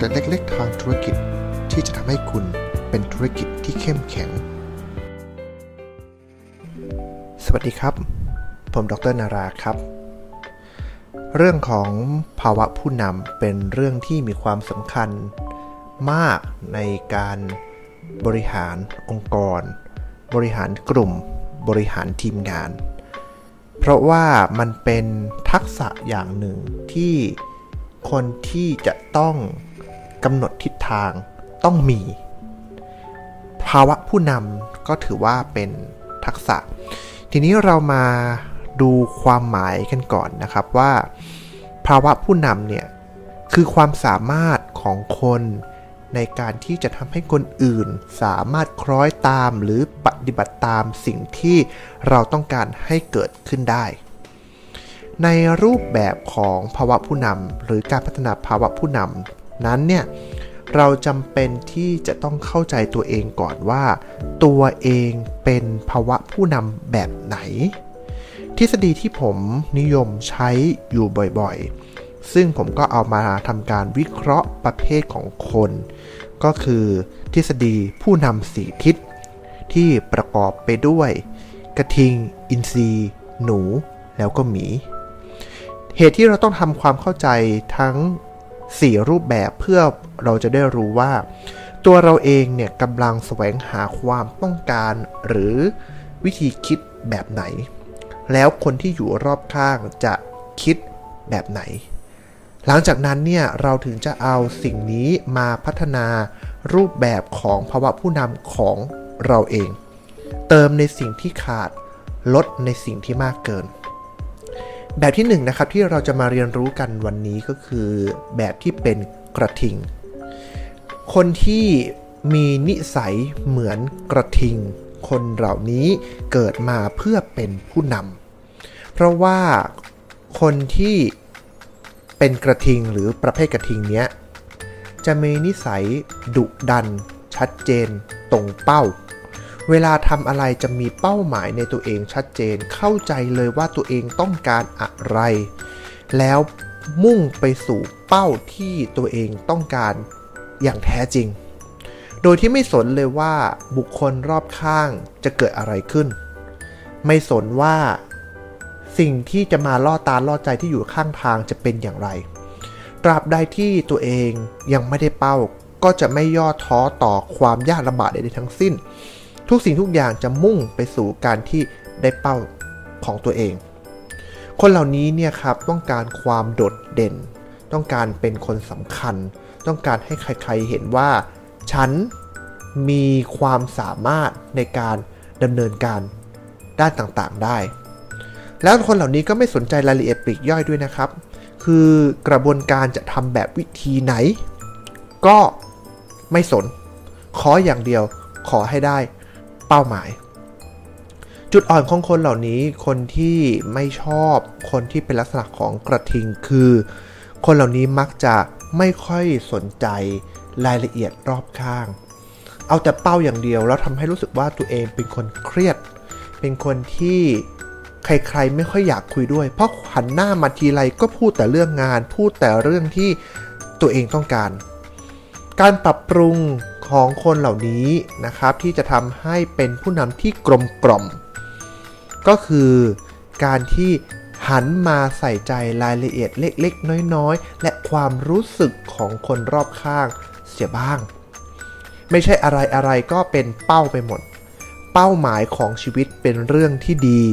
เล็กๆทางธุรกิจที่จะทำให้คุณเป็นธุรกิจที่เข้มแข็ง สวัสดีครับ ผมดรนาราครับ เรื่องของภาวะผู้นำเป็นเรื่องที่มีความสำคัญมากในการบริหารองค์กร บริหารกลุ่ม บริหารทีมงาน เพราะว่ามันเป็นทักษะอย่างหนึ่งที่คนที่จะต้อง กำหนดทิศทางต้องมี ภาวะผู้นำก็ถือว่าเป็นทักษะ ทีนี้เรามาดูความหมายกันก่อนนะครับว่า ภาวะผู้นำเนี่ยคือความสามารถของคนในการที่จะทำให้คนอื่นสามารถคล้อยตามหรือปฏิบัติตามสิ่งที่เราต้องการให้เกิดขึ้นได้ ในรูปแบบของภาวะผู้นำหรือการพัฒนาภาวะผู้นำ นั้นเนี่ยเราจำเป็นที่จะต้องเข้าใจตัวเองก่อนว่า ตัวเองเป็นภาวะผู้นำแบบไหน ทฤษฎีที่ผมนิยมใช้อยู่บ่อยๆ ซึ่งผมก็เอามาทำการวิเคราะห์ประเภทของคน ก็คือทฤษฎีผู้นำสี่ทิศ ที่ประกอบไปด้วย กระทิง อินทรีหนู แล้วก็หมี เหตุที่เราต้องทำความเข้าใจทั้ง 4 รูปแบบเพื่อเราจะได้รู้ว่า ตัวเราเองเนี่ยกำลังแสวงหาความต้องการ หรือวิธีคิดแบบไหน แล้วคนที่อยู่รอบข้างจะคิดแบบไหน หลังจากนั้นเนี่ยเราถึงจะเอาสิ่งนี้มาพัฒนารูปแบบของภาวะผู้นำของเราเอง เติมในสิ่งที่ขาดลดในสิ่งที่มากเกิน แบบที่1นนะครับที่เราจะมาเรียนรู้กันวันนี้ก็คือแบบที่เป็นกระทิง คนที่มีนิสัยเหมือนกระทิง คนเหล่านี้เกิดมาเพื่อเป็นผู้นำเพราะว่าคนที่เป็นกระทิงหรือประเภทกระทิงเนี้ยจะมีนิสัยดุดัน ชัดเจน ตรงเป้า เวลาทำอะไรจะมีเป้าหมายในตัวเองชัดเจน เข้าใจเลยว่าตัวเองต้องการอะไร แล้วมุ่งไปสู่เป้าที่ตัวเองต้องการอย่างแท้จริง โดยที่ไม่สนเลยว่าบุคคลรอบข้างจะเกิดอะไรขึ้น ไม่สนว่าสิ่งที่จะมาล่อตาล่อใจที่อยู่ข้างทางจะเป็นอย่างไร ตราบใดที่ตัวเองยังไม่ได้เป้าก็จะไม่ย่อท้อต่อความยากลำบากใดๆทั้งสิ้น ทุกสิ่งทุกอย่างจะมุ่งไปสู่การที่ได้เป้าของตัวเอง คนเหล่านี้เนี่ยครับต้องการความโดดเด่น ต้องการเป็นคนสำคัญ ต้องการให้ใครๆเห็นว่า ฉันมีความสามารถในการดำเนินการด้านต่างๆได้ แล้วคนเหล่านี้ก็ไม่สนใจรายละเอียดปลีกย่อยด้วยนะครับ คือกระบวนการจะทำแบบวิธีไหน ก็ไม่สน ขออย่างเดียวขอให้ได้ เป้าหมาย จุดอ่อนของคนเหล่านี้คนที่ไม่ชอบคนที่เป็นลักษณะของกระทิงคือ คนเหล่านี้มักจะไม่ค่อยสนใจรายละเอียดรอบข้าง เอาแต่เป้าอย่างเดียวแล้วทำให้รู้สึกว่าตัวเองเป็นคนเครียด เป็นคนที่ใครๆไม่ค่อยอยากคุยด้วย เพราะหันหน้ามาทีไรก็พูดแต่เรื่องงาน พูดแต่เรื่องที่ตัวเองต้องการ การปรับปรุง ของคนเหล่านี้นะครับ ที่จะทำให้เป็นผู้นำที่กลมกล่อม ก็คือการที่หันมาใส่ใจรายละเอียดเล็กๆ น้อยๆ และความรู้สึกของคนรอบข้างเสียบ้าง ไม่ใช่อะไรอะไรก็เป็นเป้าไปหมด เป้าหมายของชีวิตเป็นเรื่องที่ดี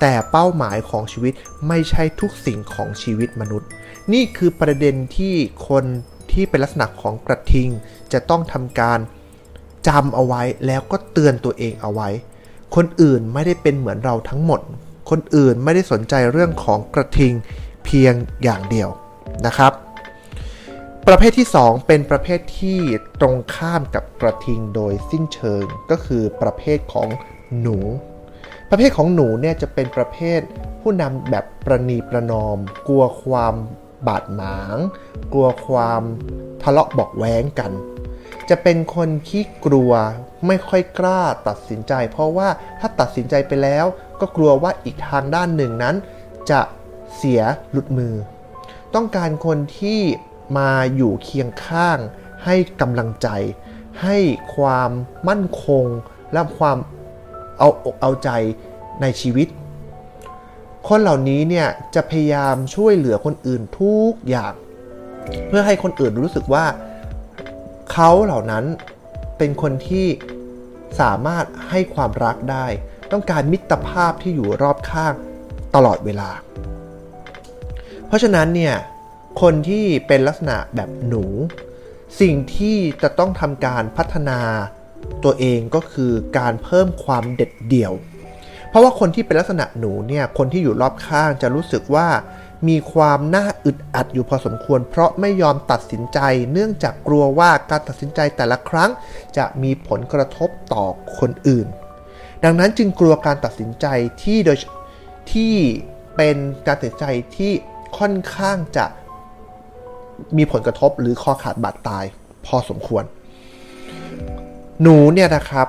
แต่เป้าหมายของชีวิตไม่ใช่ทุกสิ่งของชีวิตมนุษย์ นี่คือประเด็นที่คนที่เป็นลักษณะของกระทิง จะต้องทำการจำเอาไว้แล้วก็เตือนตัวเองเอาไว้ คนอื่นไม่ได้เป็นเหมือนเราทั้งหมด คนอื่นไม่ได้สนใจเรื่องของกระทิงเพียงอย่างเดียวนะครับ ประเภทที่ 2 เป็นประเภทที่ตรงข้ามกับกระทิงโดยสิ้นเชิงก็คือประเภทของหนู ประเภทของหนูเนี่ยจะเป็นประเภทผู้นำแบบประนีประนอม กลัวความ บาดหมาง กลัวความทะเลาะบอกแว้งกัน จะเป็นคนขี้กลัวไม่ค่อยกล้าตัดสินใจ เพราะว่าถ้าตัดสินใจไปแล้ว ก็กลัวว่าอีกทางด้านหนึ่งนั้น จะเสียหลุดมือ ต้องการคนที่มาอยู่เคียงข้าง ให้กำลังใจ ให้ความมั่นคงและความเอาอกเอาใจในชีวิต คนเหล่านี้เนี่ยจะพยายามช่วยเหลือคนอื่นทุกอย่าง เพื่อให้คนอื่นรู้สึกว่าเขาเหล่านั้นเป็นคนที่สามารถให้ความรักได้ ต้องการมิตรภาพที่อยู่รอบข้างตลอดเวลา เพราะฉะนั้นเนี่ยคนที่เป็นลักษณะแบบหนู สิ่งที่จะต้องทำการพัฒนาตัวเองก็คือการเพิ่มความเด็ดเดี่ยว เพราะว่าคนที่เป็นลักษณะหนูเนี่ยคนที่อยู่รอบข้างจะรู้สึกว่ามีความน่าอึดอัดอยู่พอสมควร เพราะไม่ยอมตัดสินใจ เนื่องจากกลัวว่าการตัดสินใจแต่ละครั้ง จะมีผลกระทบต่อคนอื่น ดังนั้นจึงกลัวการตัดสินใจที่โดยที่เป็นการตัดสินใจที่ค่อนข้างจะมีผลกระทบหรือคอขาดบาดตายพอสมควร หนูเนี่ยนะครับ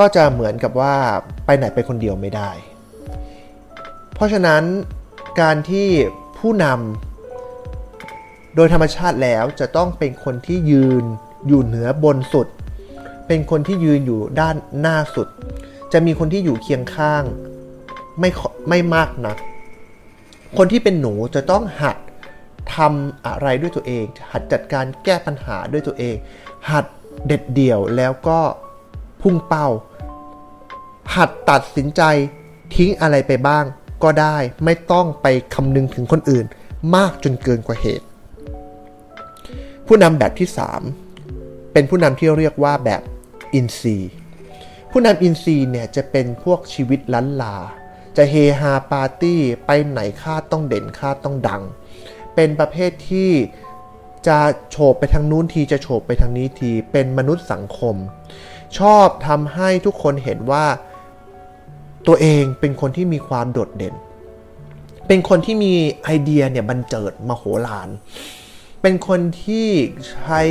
ก็จะเหมือนกับว่าไปไหนไปคนเดียวไม่ได้ เพราะฉะนั้นการที่ผู้นำโดยธรรมชาติแล้วจะต้องเป็นคนที่ยืนอยู่เหนือบนสุด เป็นคนที่ยืนอยู่ด้านหน้าสุด จะมีคนที่อยู่เคียงข้างไม่ไม่มากนะัก คนที่เป็นหนูจะต้องหัดทำอะไรด้วยตัวเอง หัดจัดการแก้ปัญหาด้วยตัวเอง หัดเด็ดเดี่ยวแล้วก็พุ่งเป้า หัดตัดสินใจทิ้งอะไรไปบ้างก็ได้ไม่ต้องไปคำนึงถึงคนอื่น มากจนเกินกว่าเหตุ ผู้นำแบบที่ 3 เป็นผู้นำที่เรียกว่าแบบอินซีผู้นำอินซีเนี่ยจะเป็นพวกชีวิตล้านลา จะเฮฮาปาร์ตี้ไปไหนค่าต้องเด่นค่าต้องดัง เป็นประเภทที่จะโฉบไปทางนู้นทีจะโฉบไปทางนี้ที เป็นมนุษย์สังคม ชอบทำให้ทุกคนเห็นว่า ตัวเองเป็นคนที่มีความโดดเด่น เป็นคนที่มีไอเดียเนี่ยบันเจิดมโหฬาร เป็นคนที่ใช้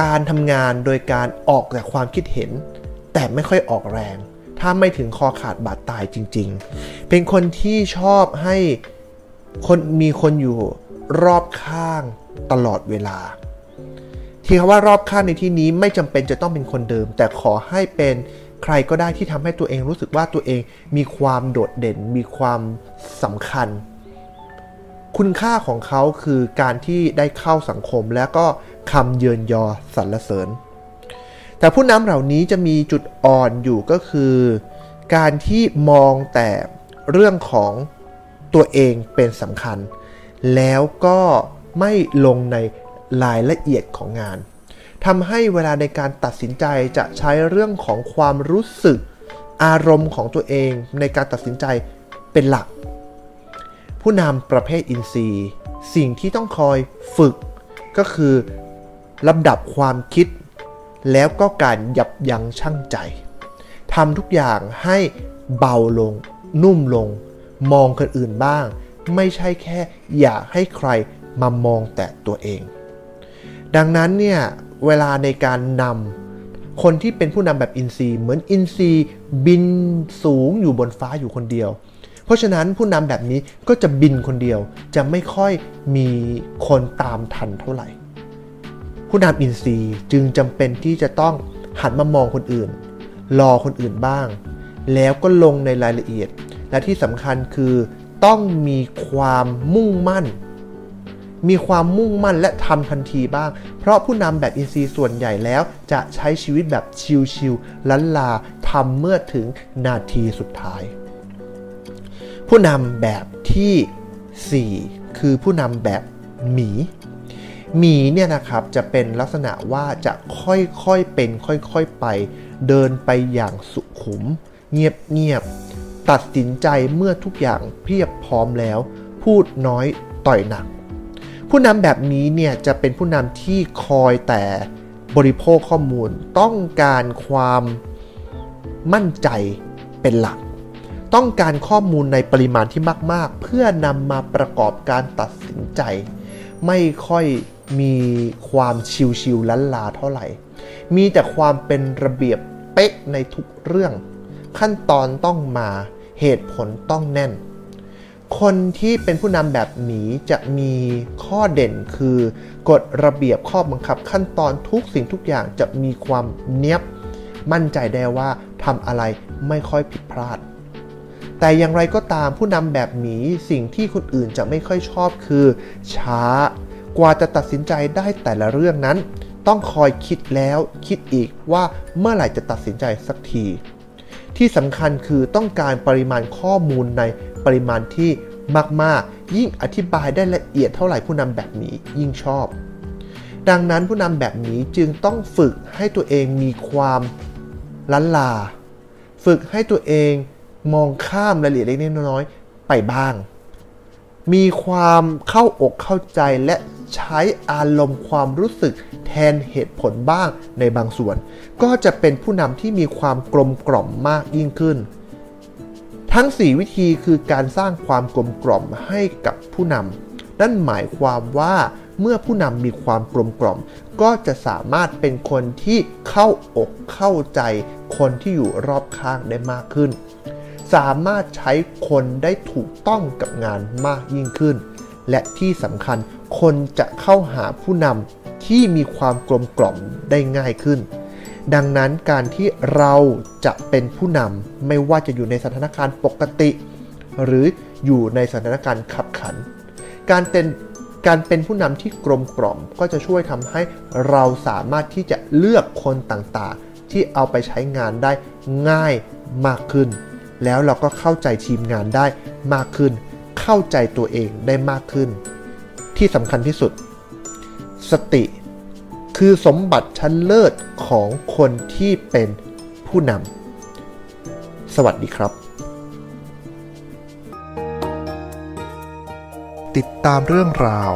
การทำงานโดยการออกแต่ความคิดเห็น แต่ไม่ค่อยออกแรง ถ้าไม่ถึงคอขาดบาดตายจริง ๆ เป็นคนที่ชอบให้คนมีคนอยู่รอบข้างตลอดเวลา ที่คำว่ารอบข้างในที่นี้ไม่จำเป็นจะต้องเป็นคนเดิม แต่ขอให้เป็น ใครก็ได้ที่ทำให้ตัวเองรู้สึกว่าตัวเองมีความโดดเด่น มีความสำคัญ คุณค่าของเขาคือการที่ได้เข้าสังคมและก็คำเยินยอสรรเสริญ แต่ผู้นำเหล่านี้จะมีจุดอ่อนอยู่ก็คือ การที่มองแต่เรื่องของตัวเองเป็นสำคัญ แล้วก็ไม่ลงในรายละเอียดของงาน ทำให้เวลาในการตัดสินใจจะใช้เรื่องของความรู้สึกอารมณ์ของตัวเองในการตัดสินใจเป็นหลัก ผู้นำประเภทอินทรีย์สิ่งที่ต้องคอยฝึกก็คือลำดับความคิด แล้วก็การยับยั้งชั่งใจทำทุกอย่างให้เบาลง นุ่มลง มองคนอื่นบ้าง ไม่ใช่แค่อยากให้ใครมามองแต่ตัวเอง ดังนั้นเนี่ย เวลาในการนำคนที่เป็นผู้นำแบบอินซีเหมือนอินซีบินสูงอยู่บนฟ้าอยู่คนเดียว เพราะฉะนั้นผู้นำแบบนี้ก็จะบินคนเดียว จะไม่ค่อยมีคนตามทันเท่าไหร่ ผู้นำอินซีจึงจำเป็นที่จะต้องหันมามองคนอื่น รอคนอื่นบ้าง แล้วก็ลงในรายละเอียด และที่สำคัญคือต้องมีความมุ่งมั่น มีความมุ่งมั่นและทำทันทีบ้าง เพราะผู้นำแบบอินซีส่วนใหญ่แล้ว จะใช้ชีวิตแบบชิลๆลันลาทำเมื่อถึงนาทีสุดท้าย ผู้นำแบบที่ 4 คือผู้นำแบบหมีหมีเนี่ยนะครับจะเป็นลักษณะว่าจะค่อยๆเป็นค่อยๆไป เดินไปอย่างสุขุม เงียบๆตัดสินใจเมื่อทุกอย่างเพียบพร้อมแล้ว พูดน้อยต่อยหนัก ผู้นำแบบนี้เนี่ยจะเป็นผู้นำที่คอยแต่บริโภคข้อมูล ต้องการความมั่นใจเป็นหลัก ต้องการข้อมูลในปริมาณที่มาก ๆ เพื่อนำมาประกอบการตัดสินใจ ไม่ค่อยมีความชิวๆลันลาเท่าไหร่ มีแต่ความเป็นระเบียบเป๊ะในทุกเรื่อง ขั้นตอนต้องมาเหตุผลต้องแน่น คนที่เป็นผู้นำแบบหมีจะมีข้อเด่นคือกฎระเบียบข้อบังคับขั้นตอนทุกสิ่งทุกอย่างจะมีความเนียบ มั่นใจได้ว่าทำอะไรไม่ค่อยผิดพลาด แต่อย่างไรก็ตามผู้นำแบบหมีสิ่งที่คนอื่นจะไม่ค่อยชอบคือ ช้ากว่าจะตัดสินใจได้แต่ละเรื่องนั้น ต้องคอยคิดแล้วคิดอีกว่าเมื่อไหร่จะตัดสินใจสักที ที่สำคัญคือต้องการปริมาณข้อมูลใน ปริมาณที่มากๆ ยิ่งอธิบายได้ละเอียดเท่าไหร่ผู้นำแบบนี้ยิ่งชอบ ดังนั้นผู้นำแบบนี้จึงต้องฝึกให้ตัวเองมีความล้นลา ฝึกให้ตัวเองมองข้ามรายละเอียดเล็กน้อยไปบ้าง มีความเข้าอกเข้าใจและใช้อารมณ์ความรู้สึกแทนเหตุผลบ้างในบางส่วน ก็จะเป็นผู้นำที่มีความกลมกล่อมมากยิ่งขึ้น ทั้ง 4 วิธีคือการสร้างความกลมกล่อมให้กับผู้นำนั่นหมายความว่าเมื่อผู้นำมีความกลมกล่อม ก็จะสามารถเป็นคนที่เข้าอกเข้าใจคนที่อยู่รอบข้างได้มากขึ้น สามารถใช้คนได้ถูกต้องกับงานมากยิ่งขึ้น และที่สำคัญคนจะเข้าหาผู้นำที่มีความกลมกล่อมได้ง่ายขึ้น ดังนั้นการที่เราจะเป็นผู้นำไม่ว่าจะอยู่ในสถานการณ์ปกติ หรืออยู่ในสถานการณ์ขับขัน การเป็นการเป็นผู้นำที่กลมกล่อมก็จะช่วยทำให้เราสามารถที่จะเลือกคนต่างๆ ที่เอาไปใช้งานได้ง่ายมากขึ้น แล้วเราก็เข้าใจทีมงานได้มากขึ้น เข้าใจตัวเองได้มากขึ้น ที่สำคัญที่สุด สติ คือสมบัติชั้นเลิศของคนที่เป็นผู้นำ สวัสดีครับ ติดตามเรื่องราว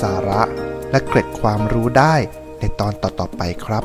สาระและเกร็ดความรู้ได้ในตอนต่อๆไปครับ